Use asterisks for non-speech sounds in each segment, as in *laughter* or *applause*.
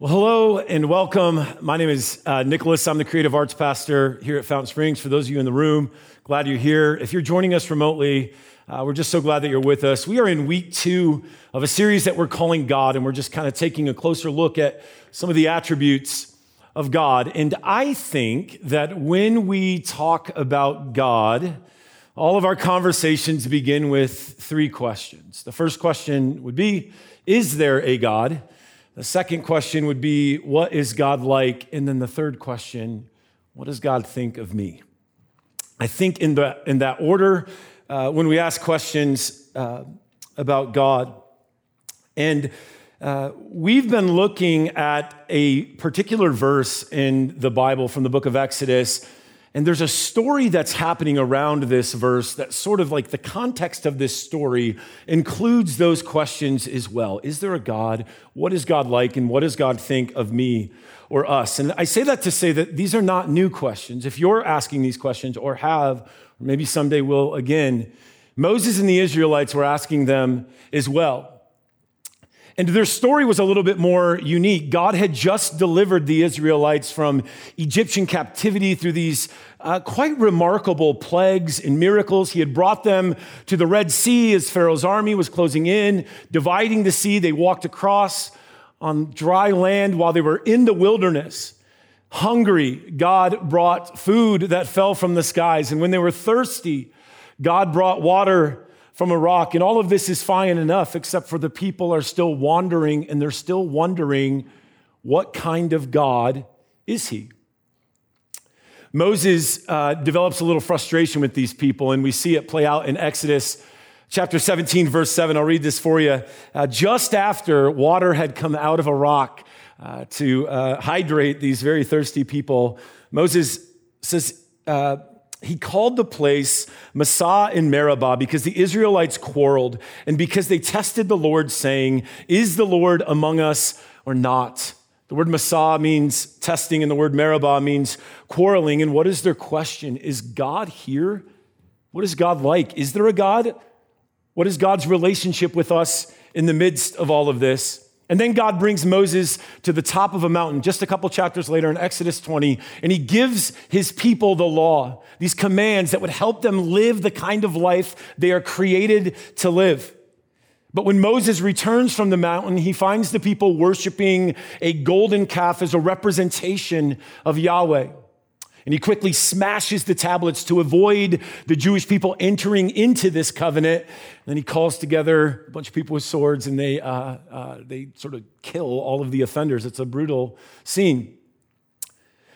Well, hello and welcome. My name is uh, Nicholas. I'm the creative arts pastor here at Fountain Springs. For those of you in the room, glad you're here. If you're joining us remotely, uh, we're just so glad that you're with us. We are in week two of a series that we're calling God, and we're just kind of taking a closer look at some of the attributes of God. And I think that when we talk about God, all of our conversations begin with three questions. The first question would be Is there a God? The second question would be, What is God like? And then the third question, What does God think of me? I think in, the, in that order, uh, when we ask questions uh, about God, and uh, we've been looking at a particular verse in the Bible from the book of Exodus and there's a story that's happening around this verse that sort of like the context of this story includes those questions as well. Is there a God? What is God like? And what does God think of me or us? And I say that to say that these are not new questions. If you're asking these questions or have, or maybe someday will again, Moses and the Israelites were asking them as well. And their story was a little bit more unique. God had just delivered the Israelites from Egyptian captivity through these uh, quite remarkable plagues and miracles. He had brought them to the Red Sea as Pharaoh's army was closing in, dividing the sea. They walked across on dry land while they were in the wilderness. Hungry, God brought food that fell from the skies. And when they were thirsty, God brought water from a rock. And all of this is fine enough, except for the people are still wandering and they're still wondering what kind of God is he? Moses uh, develops a little frustration with these people, and we see it play out in Exodus chapter 17, verse 7. I'll read this for you. Uh, just after water had come out of a rock uh, to uh, hydrate these very thirsty people, Moses says, uh, he called the place Massah in Meribah because the Israelites quarreled and because they tested the Lord, saying, Is the Lord among us or not? The word Massah means testing, and the word Meribah means quarreling. And what is their question? Is God here? What is God like? Is there a God? What is God's relationship with us in the midst of all of this? And then God brings Moses to the top of a mountain just a couple chapters later in Exodus 20, and he gives his people the law, these commands that would help them live the kind of life they are created to live. But when Moses returns from the mountain, he finds the people worshiping a golden calf as a representation of Yahweh. And he quickly smashes the tablets to avoid the Jewish people entering into this covenant. And then he calls together a bunch of people with swords and they, uh, uh, they sort of kill all of the offenders. It's a brutal scene.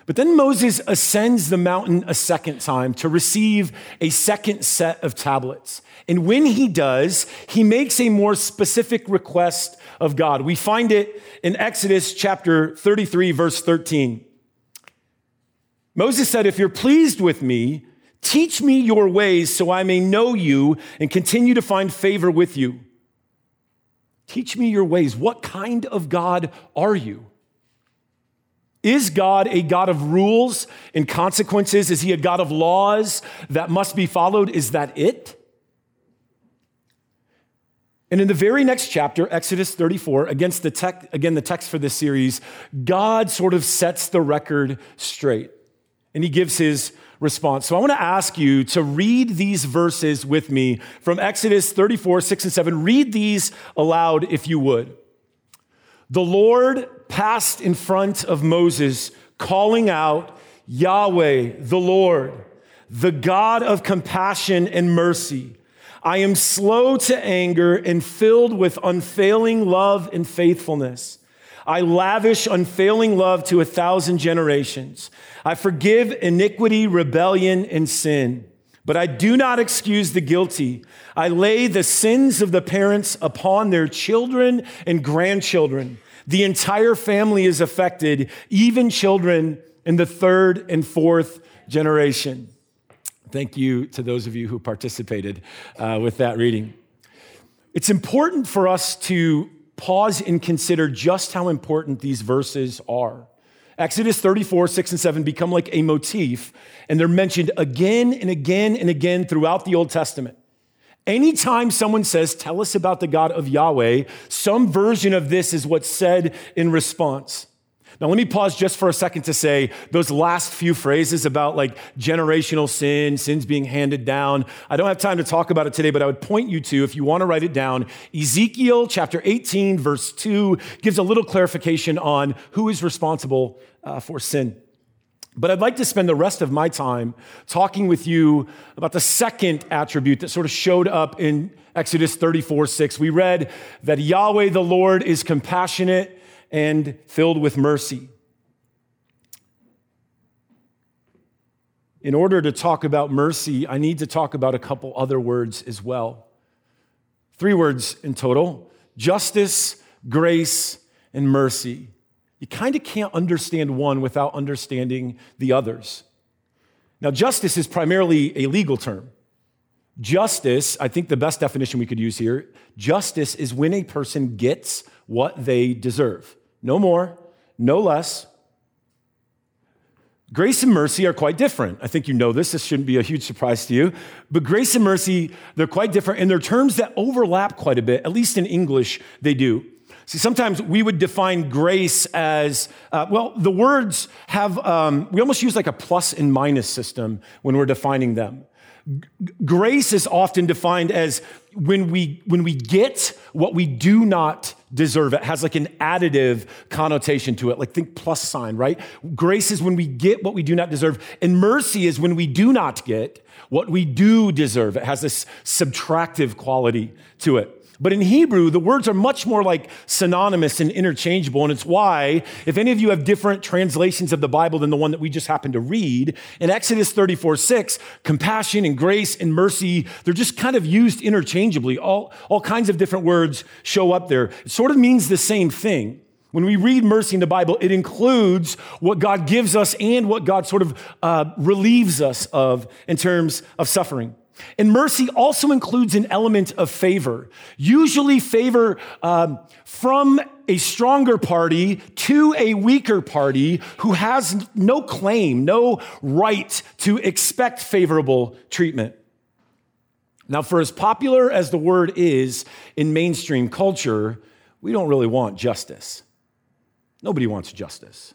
But then Moses ascends the mountain a second time to receive a second set of tablets. And when he does, he makes a more specific request of God. We find it in Exodus chapter 33, verse 13. Moses said, If you're pleased with me, teach me your ways so I may know you and continue to find favor with you. Teach me your ways. What kind of God are you? Is God a God of rules and consequences? Is he a God of laws that must be followed? Is that it? And in the very next chapter, Exodus 34, against the tech, again, the text for this series, God sort of sets the record straight and he gives his response. So I want to ask you to read these verses with me from Exodus 34, 6 and 7. Read these aloud if you would. The Lord passed in front of Moses, calling out, Yahweh, the Lord, the God of compassion and mercy. I am slow to anger and filled with unfailing love and faithfulness. I lavish unfailing love to a thousand generations. I forgive iniquity, rebellion, and sin. But I do not excuse the guilty. I lay the sins of the parents upon their children and grandchildren. The entire family is affected, even children in the third and fourth generation. Thank you to those of you who participated uh, with that reading. It's important for us to pause and consider just how important these verses are. Exodus 34, 6 and 7 become like a motif, and they're mentioned again and again and again throughout the Old Testament. Anytime someone says, Tell us about the God of Yahweh, some version of this is what's said in response. Now, let me pause just for a second to say those last few phrases about like generational sin, sins being handed down. I don't have time to talk about it today, but I would point you to, if you want to write it down, Ezekiel chapter 18, verse 2 gives a little clarification on who is responsible uh, for sin. But I'd like to spend the rest of my time talking with you about the second attribute that sort of showed up in Exodus 34 6. We read that Yahweh the Lord is compassionate and filled with mercy. In order to talk about mercy, I need to talk about a couple other words as well. Three words in total justice, grace, and mercy. You kind of can't understand one without understanding the others. Now, justice is primarily a legal term. Justice, I think the best definition we could use here justice is when a person gets what they deserve. No more, no less. Grace and mercy are quite different. I think you know this. This shouldn't be a huge surprise to you. But grace and mercy, they're quite different, and they're terms that overlap quite a bit. At least in English, they do. See, sometimes we would define grace as, uh, well, the words have, um, we almost use like a plus and minus system when we're defining them. Grace is often defined as when we, when we get what we do not deserve. It has like an additive connotation to it, like think plus sign, right? Grace is when we get what we do not deserve, and mercy is when we do not get what we do deserve. It has this subtractive quality to it. But in Hebrew, the words are much more like synonymous and interchangeable. And it's why, if any of you have different translations of the Bible than the one that we just happened to read, in Exodus 34 6, compassion and grace and mercy, they're just kind of used interchangeably. All, all kinds of different words show up there. It sort of means the same thing. When we read mercy in the Bible, it includes what God gives us and what God sort of uh, relieves us of in terms of suffering. And mercy also includes an element of favor, usually favor um, from a stronger party to a weaker party who has no claim, no right to expect favorable treatment. Now, for as popular as the word is in mainstream culture, we don't really want justice. Nobody wants justice.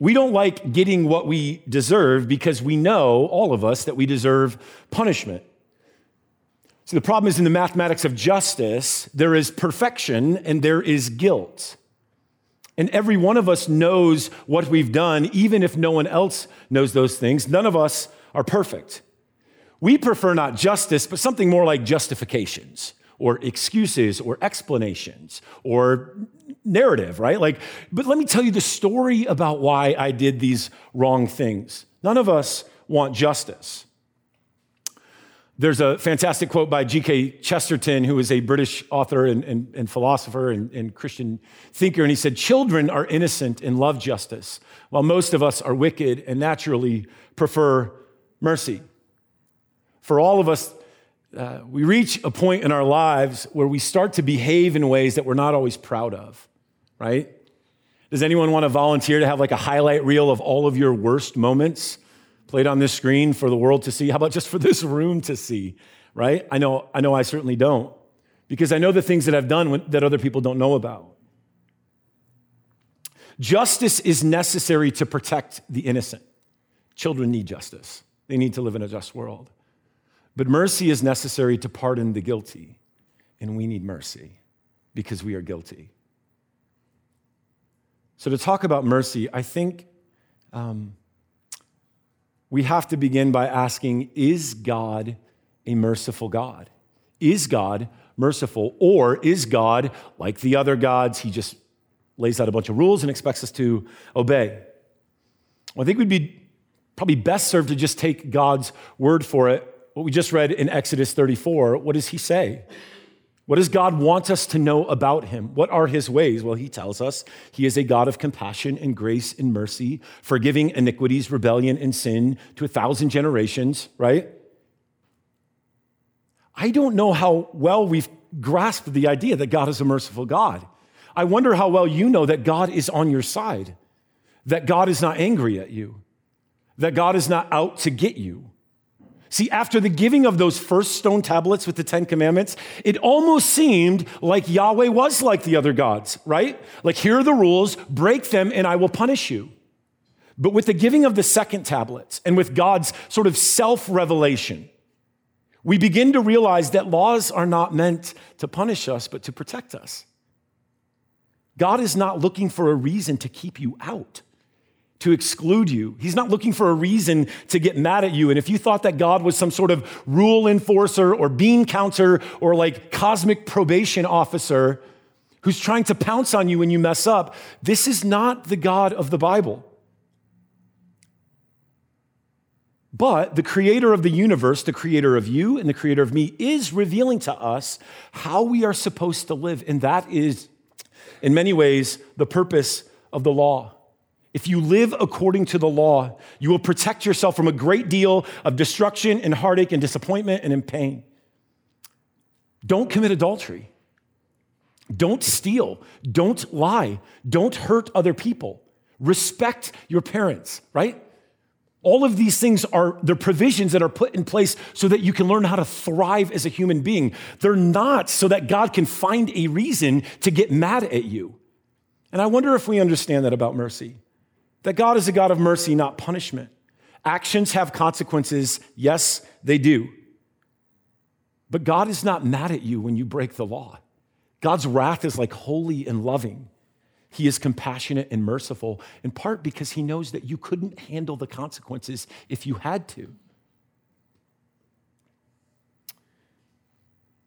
We don't like getting what we deserve because we know, all of us, that we deserve punishment. So the problem is in the mathematics of justice, there is perfection and there is guilt. And every one of us knows what we've done, even if no one else knows those things. None of us are perfect. We prefer not justice, but something more like justifications or excuses or explanations or narrative, right? Like, but let me tell you the story about why I did these wrong things. None of us want justice. There's a fantastic quote by G.K. Chesterton, who is a British author and, and, and philosopher and, and Christian thinker. And he said, Children are innocent and love justice, while most of us are wicked and naturally prefer mercy. For all of us, uh, we reach a point in our lives where we start to behave in ways that we're not always proud of, right? Does anyone want to volunteer to have like a highlight reel of all of your worst moments played on this screen for the world to see? How about just for this room to see, right? I know, I know I certainly don't because I know the things that I've done that other people don't know about. Justice is necessary to protect the innocent. Children need justice, they need to live in a just world. But mercy is necessary to pardon the guilty, and we need mercy because we are guilty. So, to talk about mercy, I think um, we have to begin by asking Is God a merciful God? Is God merciful? Or is God like the other gods? He just lays out a bunch of rules and expects us to obey. Well, I think we'd be probably best served to just take God's word for it what we just read in Exodus 34, what does he say? What does God want us to know about him? What are his ways? Well, he tells us he is a God of compassion and grace and mercy, forgiving iniquities, rebellion, and sin to a thousand generations, right? I don't know how well we've grasped the idea that God is a merciful God. I wonder how well you know that God is on your side, that God is not angry at you, that God is not out to get you See, after the giving of those first stone tablets with the Ten Commandments, it almost seemed like Yahweh was like the other gods, right? Like, here are the rules, break them, and I will punish you. But with the giving of the second tablets and with God's sort of self revelation, we begin to realize that laws are not meant to punish us, but to protect us. God is not looking for a reason to keep you out to exclude you. He's not looking for a reason to get mad at you. And if you thought that God was some sort of rule enforcer or bean counter or like cosmic probation officer who's trying to pounce on you when you mess up, this is not the God of the Bible. But the creator of the universe, the creator of you and the creator of me, is revealing to us how we are supposed to live. And that is, in many ways, the purpose of the law. If you live according to the law, you will protect yourself from a great deal of destruction and heartache and disappointment and in pain. Don't commit adultery. Don't steal. Don't lie. Don't hurt other people. Respect your parents, right? All of these things are the provisions that are put in place so that you can learn how to thrive as a human being. They're not so that God can find a reason to get mad at you. And I wonder if we understand that about mercy. That God is a God of mercy, not punishment. Actions have consequences. Yes, they do. But God is not mad at you when you break the law. God's wrath is like holy and loving. He is compassionate and merciful, in part because he knows that you couldn't handle the consequences if you had to.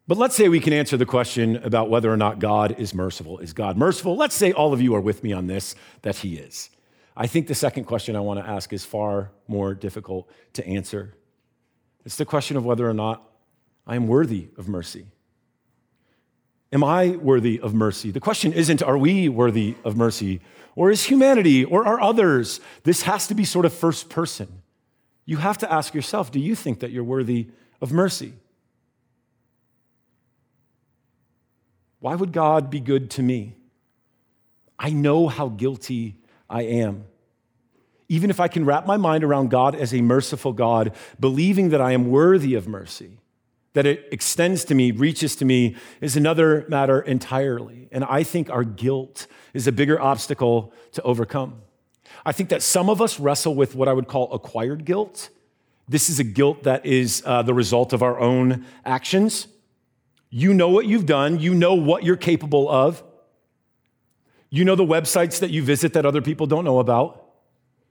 But let's say we can answer the question about whether or not God is merciful. Is God merciful? Let's say all of you are with me on this, that he is. I think the second question I want to ask is far more difficult to answer. It's the question of whether or not I am worthy of mercy. Am I worthy of mercy? The question isn't, are we worthy of mercy? Or is humanity or are others? This has to be sort of first person. You have to ask yourself, do you think that you're worthy of mercy? Why would God be good to me? I know how guilty I am. Even if I can wrap my mind around God as a merciful God, believing that I am worthy of mercy, that it extends to me, reaches to me, is another matter entirely. And I think our guilt is a bigger obstacle to overcome. I think that some of us wrestle with what I would call acquired guilt. This is a guilt that is uh, the result of our own actions. You know what you've done, you know what you're capable of. You know the websites that you visit that other people don't know about.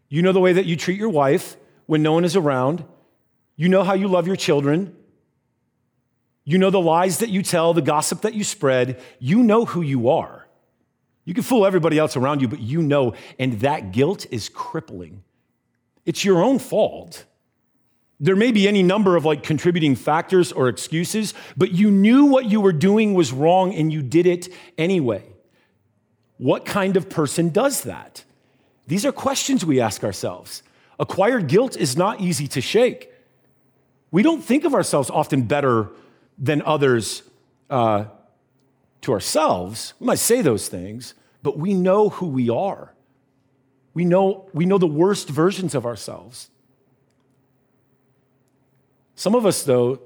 You know the way that you treat your wife when no one is around. You know how you love your children. You know the lies that you tell, the gossip that you spread. You know who you are. You can fool everybody else around you, but you know, and that guilt is crippling. It's your own fault. There may be any number of like contributing factors or excuses, but you knew what you were doing was wrong and you did it anyway. What kind of person does that? These are questions we ask ourselves. Acquired guilt is not easy to shake. We don't think of ourselves often better than others uh, to ourselves. We might say those things, but we know who we are. We know, we know the worst versions of ourselves. Some of us, though,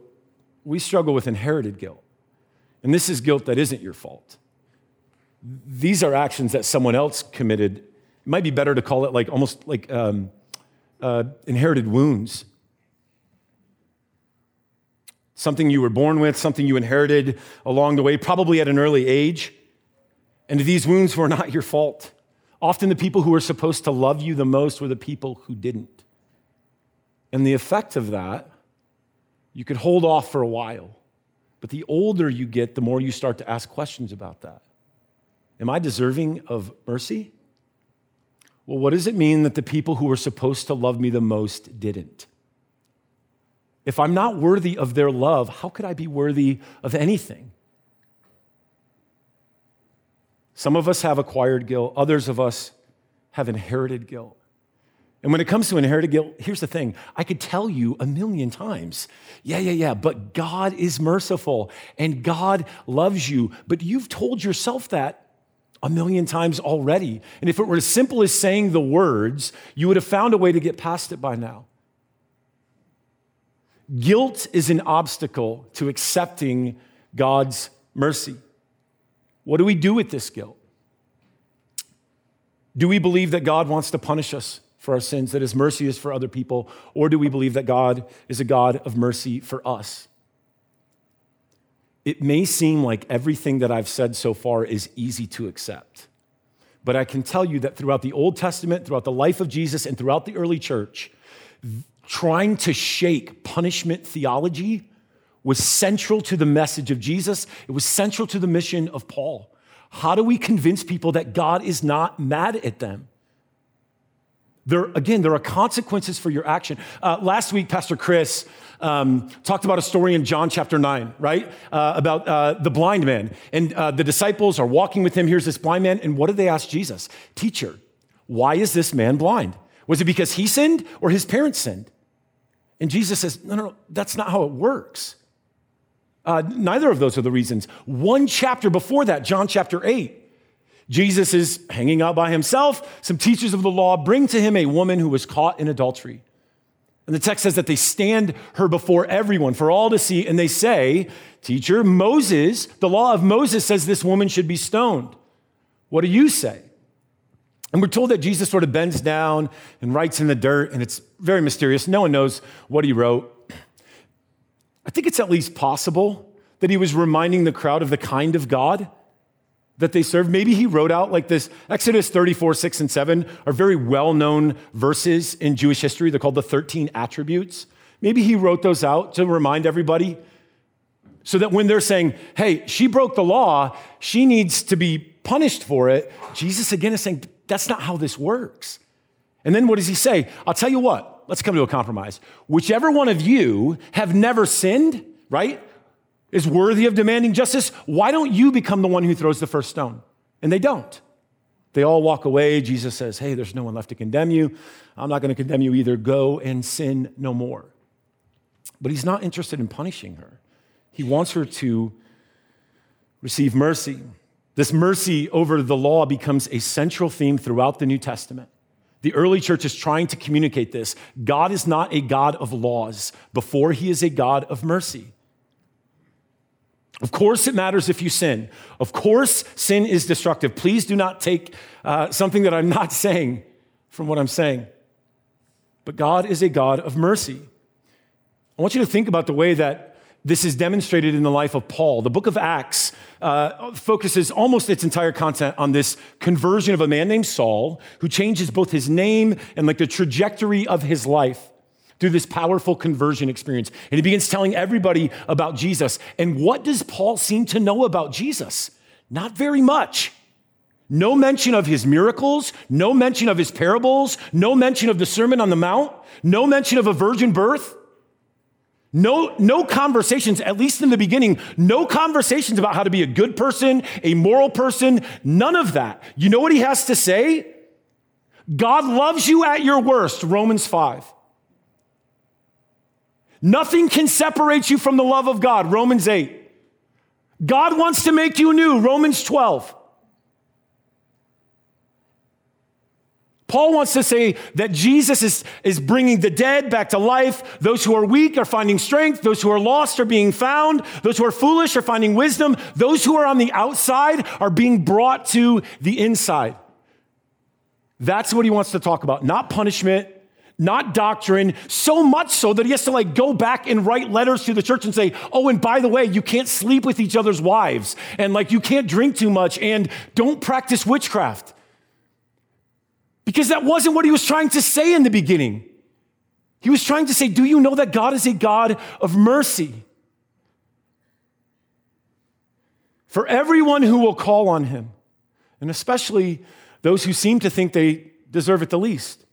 we struggle with inherited guilt. And this is guilt that isn't your fault. These are actions that someone else committed. It might be better to call it like almost like um, uh, inherited wounds. Something you were born with, something you inherited along the way, probably at an early age. And these wounds were not your fault. Often the people who were supposed to love you the most were the people who didn't. And the effect of that, you could hold off for a while. But the older you get, the more you start to ask questions about that. Am I deserving of mercy? Well, what does it mean that the people who were supposed to love me the most didn't? If I'm not worthy of their love, how could I be worthy of anything? Some of us have acquired guilt, others of us have inherited guilt. And when it comes to inherited guilt, here's the thing I could tell you a million times, yeah, yeah, yeah, but God is merciful and God loves you. But you've told yourself that a million times already. And if it were as simple as saying the words, you would have found a way to get past it by now. Guilt is an obstacle to accepting God's mercy. What do we do with this guilt? Do we believe that God wants to punish us for our sins, that his mercy is for other people, or do we believe that God is a God of mercy for us? It may seem like everything that I've said so far is easy to accept, but I can tell you that throughout the Old Testament, throughout the life of Jesus, and throughout the early church, trying to shake punishment theology was central to the message of Jesus. It was central to the mission of Paul. How do we convince people that God is not mad at them? There, again, there are consequences for your action. Uh, last week, Pastor Chris um, talked about a story in John chapter 9, right? Uh, about uh, the blind man. And uh, the disciples are walking with him. Here's this blind man. And what do they ask Jesus? Teacher, why is this man blind? Was it because he sinned or his parents sinned? And Jesus says, no, no, no, that's not how it works. Uh, neither of those are the reasons. One chapter before that, John chapter 8, Jesus is hanging out by himself. Some teachers of the law bring to him a woman who was caught in adultery. And the text says that they stand her before everyone for all to see, and they say, Teacher, Moses, the law of Moses says this woman should be stoned. What do you say? And we're told that Jesus sort of bends down and writes in the dirt, and it's very mysterious. No one knows what he wrote. I think it's at least possible that he was reminding the crowd of the kind of God that they serve. Maybe he wrote out like this. Exodus 34, 6, and 7 are very well known verses in Jewish history. They're called the 13 attributes. Maybe he wrote those out to remind everybody so that when they're saying, hey, she broke the law, she needs to be punished for it, Jesus again is saying, that's not how this works. And then what does he say? I'll tell you what, let's come to a compromise. Whichever one of you have never sinned, right, is worthy of demanding justice, why don't you become the one who throws the first stone? And they don't. They all walk away. Jesus says, Hey, there's no one left to condemn you. I'm not going to condemn you either. Go and sin no more. But he's not interested in punishing her. He wants her to receive mercy. This mercy over the law becomes a central theme throughout the New Testament. The early church is trying to communicate this. God is not a God of laws before he is a God of mercy. Of course, it matters if you sin. Of course, sin is destructive. Please do not take uh, something that I'm not *laughs* saying from what I'm saying. But God is a God of mercy. I want you to think about the way that this is demonstrated in the life of Paul. The book of Acts uh, focuses almost its entire content on this conversion of a man named Saul, who changes both his name and like the trajectory of his life through this powerful conversion experience. And he begins telling everybody about Jesus. And what does Paul seem to know about Jesus? Not very much. No mention of his miracles, no mention of his parables, no mention of the Sermon on the Mount, no mention of a virgin birth. No, no conversations, at least in the beginning, no conversations about how to be a good person, a moral person, none of that. You know what he has to say? God loves you at your worst, Romans 5. Nothing can separate you from the love of God, Romans 8. God wants to make you new, Romans 12. Paul wants to say that Jesus is, is bringing the dead back to life. Those who are weak are finding strength. Those who are lost are being found. Those who are foolish are finding wisdom. Those who are on the outside are being brought to the inside. That's what he wants to talk about, not punishment, not doctrine, so much so that he has to like go back and write letters to the church and say, oh, and by the way, you can't sleep with each other's wives, and like you can't drink too much, and don't practice witchcraft. Because that wasn't what he was trying to say in the beginning. He was trying to say, Do you know that God is a God of mercy? For everyone who will call on him, and especially those who seem to think they deserve it the least.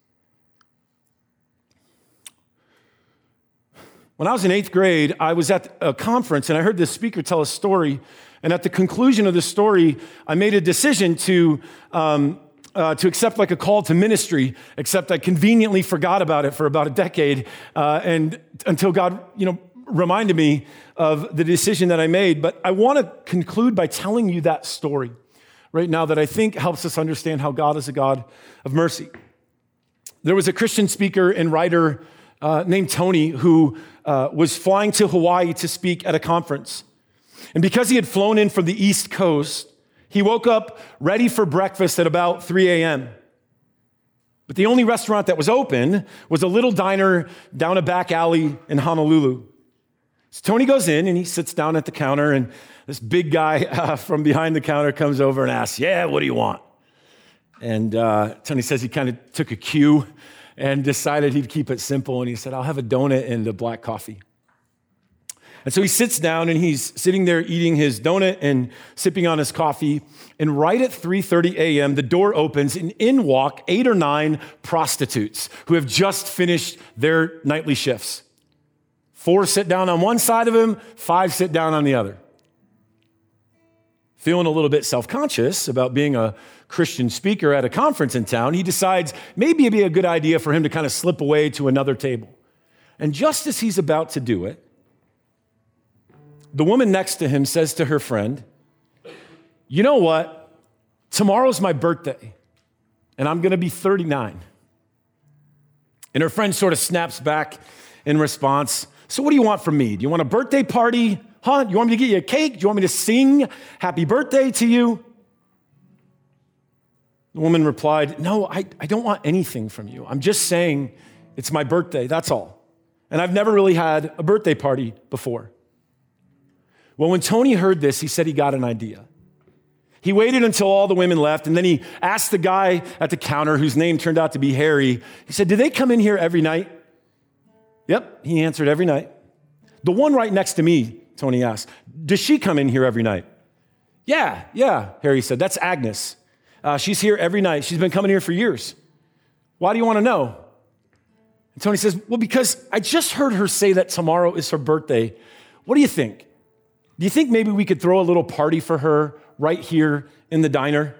When I was in eighth grade, I was at a conference and I heard this speaker tell a story. And at the conclusion of the story, I made a decision to um, uh, to accept like a call to ministry, except I conveniently forgot about it for about a decade, uh, and until God, you know, reminded me of the decision that I made. But I want to conclude by telling you that story right now that I think helps us understand how God is a God of mercy. There was a Christian speaker and writer uh, named Tony who uh, was flying to Hawaii to speak at a conference. And because he had flown in from the East Coast, he woke up ready for breakfast at about 3 a.m. But the only restaurant that was open was a little diner down a back alley in Honolulu. So Tony goes in and he sits down at the counter, and this big guy *laughs* uh, from behind the counter comes over and asks, Yeah, what do you want? And uh, Tony says he kind of took a cue and decided he'd keep it simple. And he said, I'll have a donut and a black coffee. And so he sits down and he's sitting there eating his donut and sipping on his coffee. And right at 3:30 a.m., the door opens and in walk eight or nine prostitutes who have just finished their nightly shifts. Four sit down on one side of him, five sit down on the other. Feeling a little bit self-conscious about being a Christian speaker at a conference in town, he decides maybe it'd be a good idea for him to kind of slip away to another table. And just as he's about to do it, the woman next to him says to her friend, You know what? Tomorrow's my birthday, and I'm gonna be 39. And her friend sort of snaps back in response, So what do you want from me? Do you want a birthday party? Huh? You want me to get you a cake? Do you want me to sing happy birthday to you? The woman replied, No, I, I don't want anything from you. I'm just saying it's my birthday, that's all. And I've never really had a birthday party before. Well, when Tony heard this, he said he got an idea. He waited until all the women left, and then he asked the guy at the counter, whose name turned out to be Harry, he said, Do they come in here every night? Yep, he answered, Every night. The one right next to me, Tony asked, Does she come in here every night? Yeah, yeah, Harry said, That's Agnes. Uh, she's here every night. She's been coming here for years. Why do you want to know? And Tony says, Well, because I just heard her say that tomorrow is her birthday. What do you think? Do you think maybe we could throw a little party for her right here in the diner?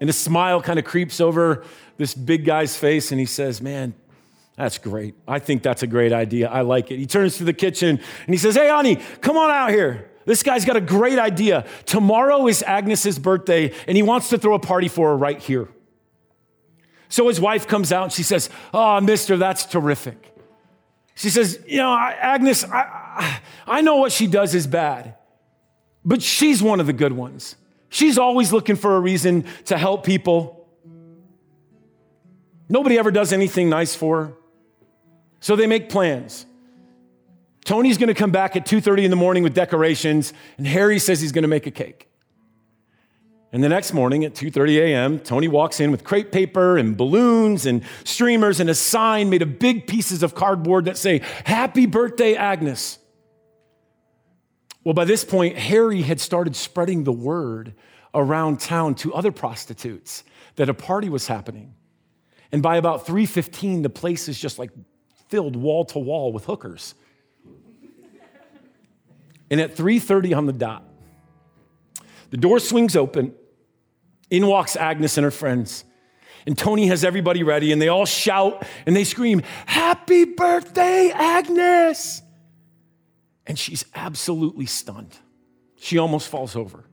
And a smile kind of creeps over this big guy's face, and he says, Man, that's great. I think that's a great idea. I like it. He turns to the kitchen and he says, Hey, Ani, come on out here. This guy's got a great idea. Tomorrow is Agnes's birthday, and he wants to throw a party for her right here. So his wife comes out and she says, Oh, mister, that's terrific. She says, You know, Agnes, I, I know what she does is bad, but she's one of the good ones. She's always looking for a reason to help people. Nobody ever does anything nice for her. So they make plans. Tony's going to come back at 2:30 in the morning with decorations, and Harry says he's going to make a cake. And the next morning at 2:30 a.m., Tony walks in with crepe paper and balloons and streamers and a sign made of big pieces of cardboard that say, "Happy birthday, Agnes." Well, by this point, Harry had started spreading the word around town to other prostitutes that a party was happening. And by about 3:15, the place is just like filled wall to wall with hookers. And at 3:30 on the dot, the door swings open. In walks Agnes and her friends. And Tony has everybody ready, and they all shout and they scream, Happy birthday, Agnes! And she's absolutely stunned. She almost falls over.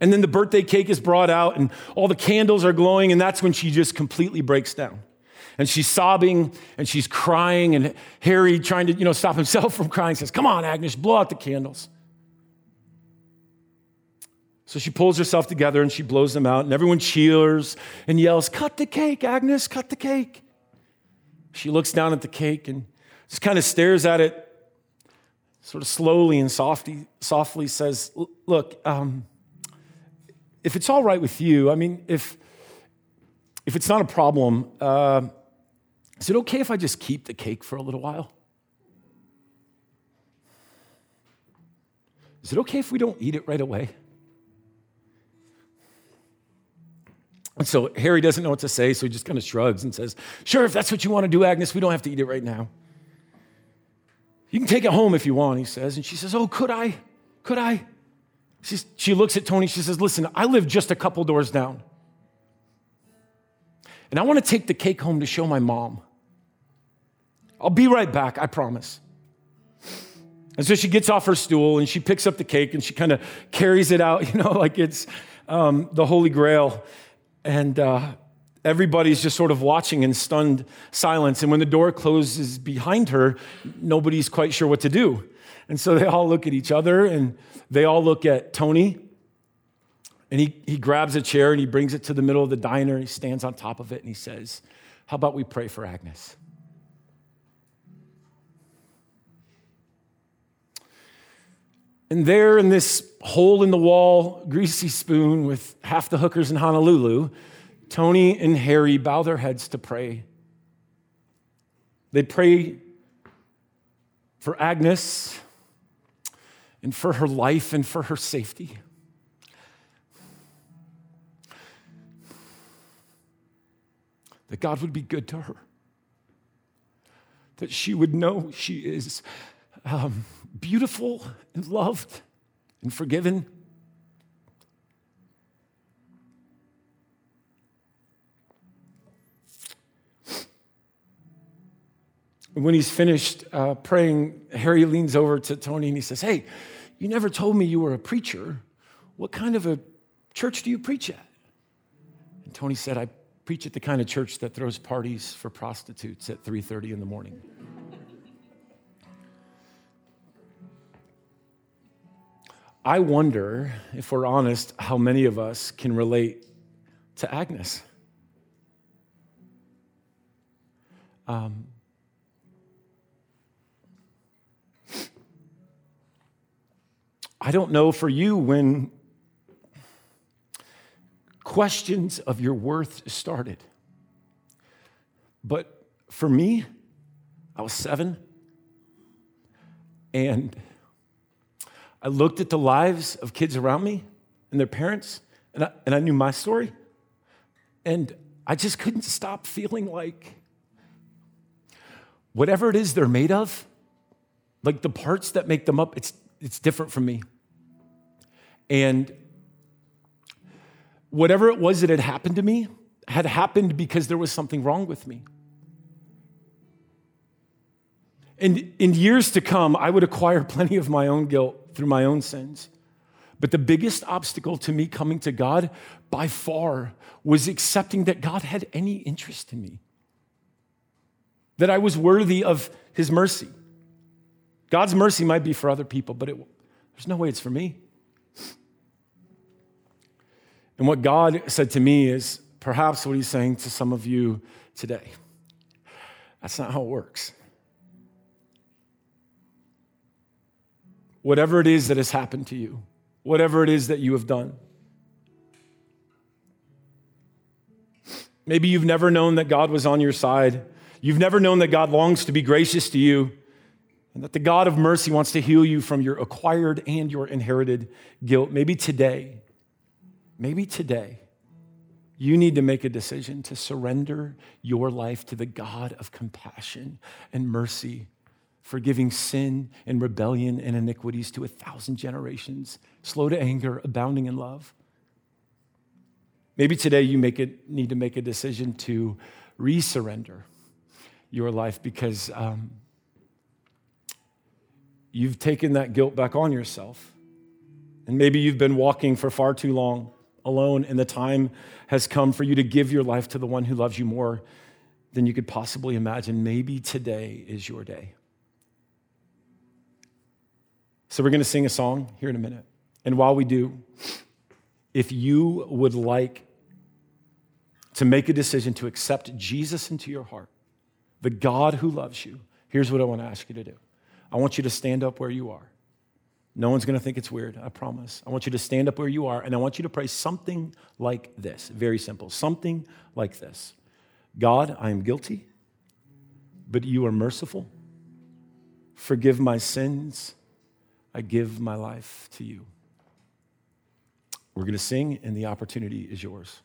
And then the birthday cake is brought out, and all the candles are glowing, and that's when she just completely breaks down and she's sobbing and she's crying and harry trying to you know stop himself *laughs* from crying. Says come on agnes blow out the candles. So she pulls herself together and she blows them out and everyone cheers and yells cut the cake agnes cut the cake. She looks down at the cake and just kind of stares at it sort of slowly and softly, softly says look um, if it's all right with you i mean if if it's not a problem uh, is it okay if I just keep the cake for a little while? Is it okay if we don't eat it right away? And so Harry doesn't know what to say, so he just kind of shrugs and says, Sure, if that's what you want to do, Agnes, we don't have to eat it right now. You can take it home if you want, he says. And she says, Oh, could I? Could I? She's, she looks at Tony, she says, Listen, I live just a couple doors down. And I want to take the cake home to show my mom. I'll be right back, I promise. And so she gets off her stool and she picks up the cake and she kind of carries it out, *laughs* you know, like it's um, the Holy Grail. And uh, Everybody's just sort of watching in stunned silence. And when the door closes behind her, nobody's quite sure what to do. And so they all look at each other and they all look at Tony. And he, he grabs a chair and he brings it to the middle of the diner. He stands on top of it and he says, How about we pray for Agnes? And there, in this hole in the wall, greasy spoon with half the hookers in Honolulu, Tony and Harry bow their heads to pray. They pray for Agnes and for her life and for her safety. That God would be good to her, that she would know she is um, beautiful and loved and forgiven. when he's finished uh, praying, Harry leans over to Tony and he says, Hey, you never told me you were a preacher. What kind of a church do you preach at? And Tony said, I preach at the kind of church that throws parties for prostitutes at 3:30 in the morning. I wonder, if we're honest, how many of us can relate to Agnes. Um, I don't know for you when questions of your worth started. But for me, I was seven, and I looked at the lives of kids around me and their parents, and I, and I knew my story. And I just couldn't stop feeling like whatever it is they're made of, like the parts that make them up, it's, it's different from me. And whatever it was that had happened to me had happened because there was something wrong with me. And in years to come, I would acquire *laughs* plenty of my own guilt through my own sins. But the biggest obstacle to me coming to God by far was accepting that God had any interest in me, that I was worthy of His mercy. God's mercy might be for other people, but it, there's no way it's for me. And what God said to me is perhaps what He's saying to some of you today. That's not how it works. Whatever it is that has happened to you, whatever it is that you have done. Maybe you've never known that God was on your side. You've never known that God longs to be gracious to you and that the God of mercy wants to heal you from your acquired and your inherited guilt. Maybe today, maybe today, you need to make a decision to surrender your life to the God of compassion and mercy forgiving sin and rebellion and iniquities to a thousand generations, slow to anger, abounding in love. Maybe today you make it, need to make a decision to resurrender your life because um, you've taken that guilt back on yourself. And maybe you've been walking for far too long alone, and the time has come for you to give your life to the one who loves you more than you could possibly imagine. Maybe today is your day. So we're going to sing a song here in a minute. And while we do, if you would like to make a decision to accept Jesus into your heart, the God who loves you, here's what I want to ask you to do. I want you to stand up where you are. No one's going to think it's weird, I promise. I want you to stand up where you are, and I want you to pray something like this very simple, something like this God, I am guilty, but you are merciful. Forgive my sins I give my life to you. We're going to sing, and the opportunity is yours.